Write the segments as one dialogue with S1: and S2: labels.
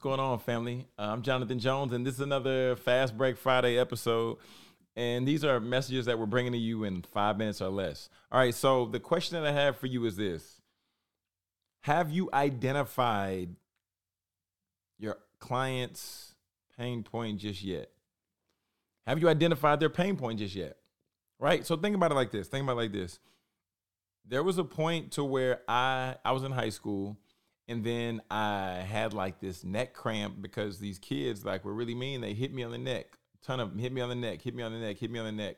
S1: going on, family? Uh, I'm Jonathan Jones, and this is another Fast Break Friday episode. And these are messages that we're bringing to you in five minutes or less. All right, so the question that I have for you is this Have you identified your client's pain point just yet? Have you identified their pain point just yet? Right? So think about it like this. Think about it like this. There was a point to where I I was in high school and then I had like this neck cramp because these kids like were really mean. They hit me on the neck. A ton of them hit me on the neck, hit me on the neck, hit me on the neck.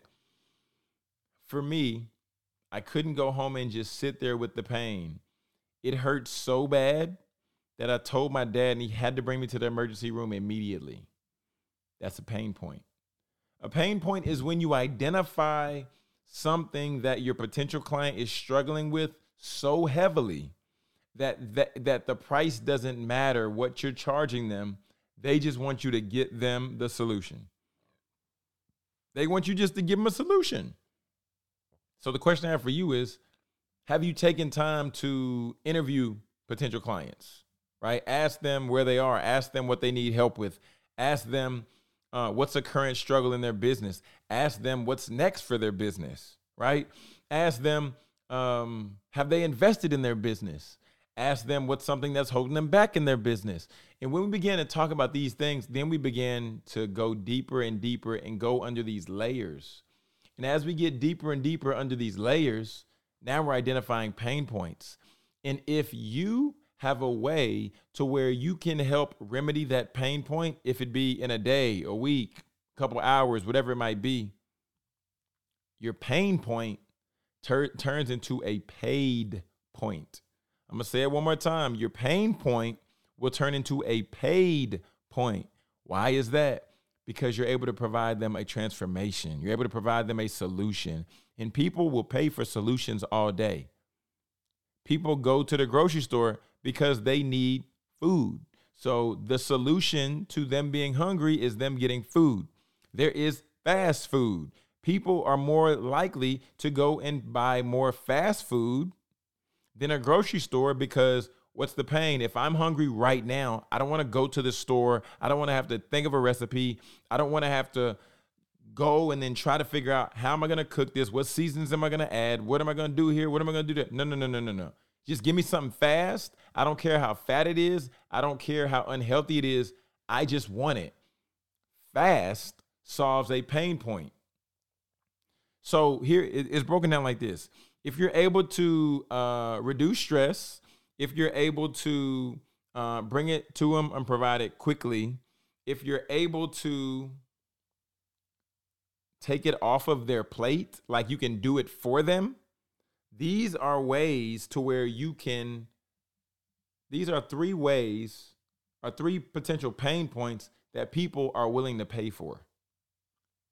S1: For me, I couldn't go home and just sit there with the pain. It hurt so bad that I told my dad and he had to bring me to the emergency room immediately. That's a pain point. A pain point is when you identify something that your potential client is struggling with so heavily that that that the price doesn't matter what you're charging them. They just want you to get them the solution. They want you just to give them a solution. So the question I have for you is have you taken time to interview potential clients? Right? Ask them where they are, ask them what they need help with. Ask them uh, what's a current struggle in their business? Ask them what's next for their business, right? Ask them, um, have they invested in their business? Ask them what's something that's holding them back in their business. And when we began to talk about these things, then we began to go deeper and deeper and go under these layers. And as we get deeper and deeper under these layers, now we're identifying pain points. And if you have a way to where you can help remedy that pain point, if it be in a day, a week, a couple hours, whatever it might be, your pain point tur- turns into a paid point. I'm gonna say it one more time. Your pain point will turn into a paid point. Why is that? Because you're able to provide them a transformation. You're able to provide them a solution. And people will pay for solutions all day. People go to the grocery store because they need food. So the solution to them being hungry is them getting food. There is fast food. People are more likely to go and buy more fast food than a grocery store because what's the pain? If I'm hungry right now, I don't want to go to the store. I don't want to have to think of a recipe. I don't want to have to go and then try to figure out how am I going to cook this? What seasons am I going to add? What am I going to do here? What am I going to do there? No, no, no, no, no, no. Just give me something fast. I don't care how fat it is. I don't care how unhealthy it is. I just want it. Fast solves a pain point. So here it's broken down like this. If you're able to uh, reduce stress, if you're able to uh, bring it to them and provide it quickly, if you're able to take it off of their plate, like you can do it for them, these are ways to where you can, these are three ways, are three potential pain points that people are willing to pay for.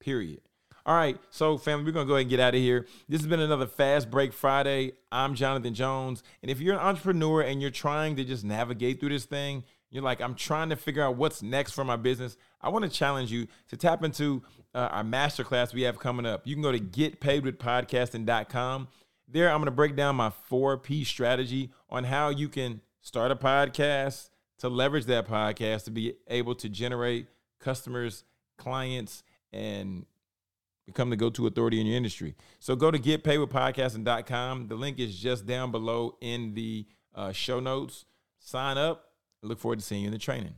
S1: Period. All right, so family, we're gonna go ahead and get out of here. This has been another Fast Break Friday. I'm Jonathan Jones, and if you're an entrepreneur and you're trying to just navigate through this thing, you're like, I'm trying to figure out what's next for my business. I want to challenge you to tap into uh, our masterclass we have coming up. You can go to getpaidwithpodcasting.com. There, I'm going to break down my four P strategy on how you can start a podcast to leverage that podcast to be able to generate customers, clients, and become the go-to authority in your industry. So go to getpaidwithpodcasting.com. The link is just down below in the uh, show notes. Sign up. I look forward to seeing you in the training.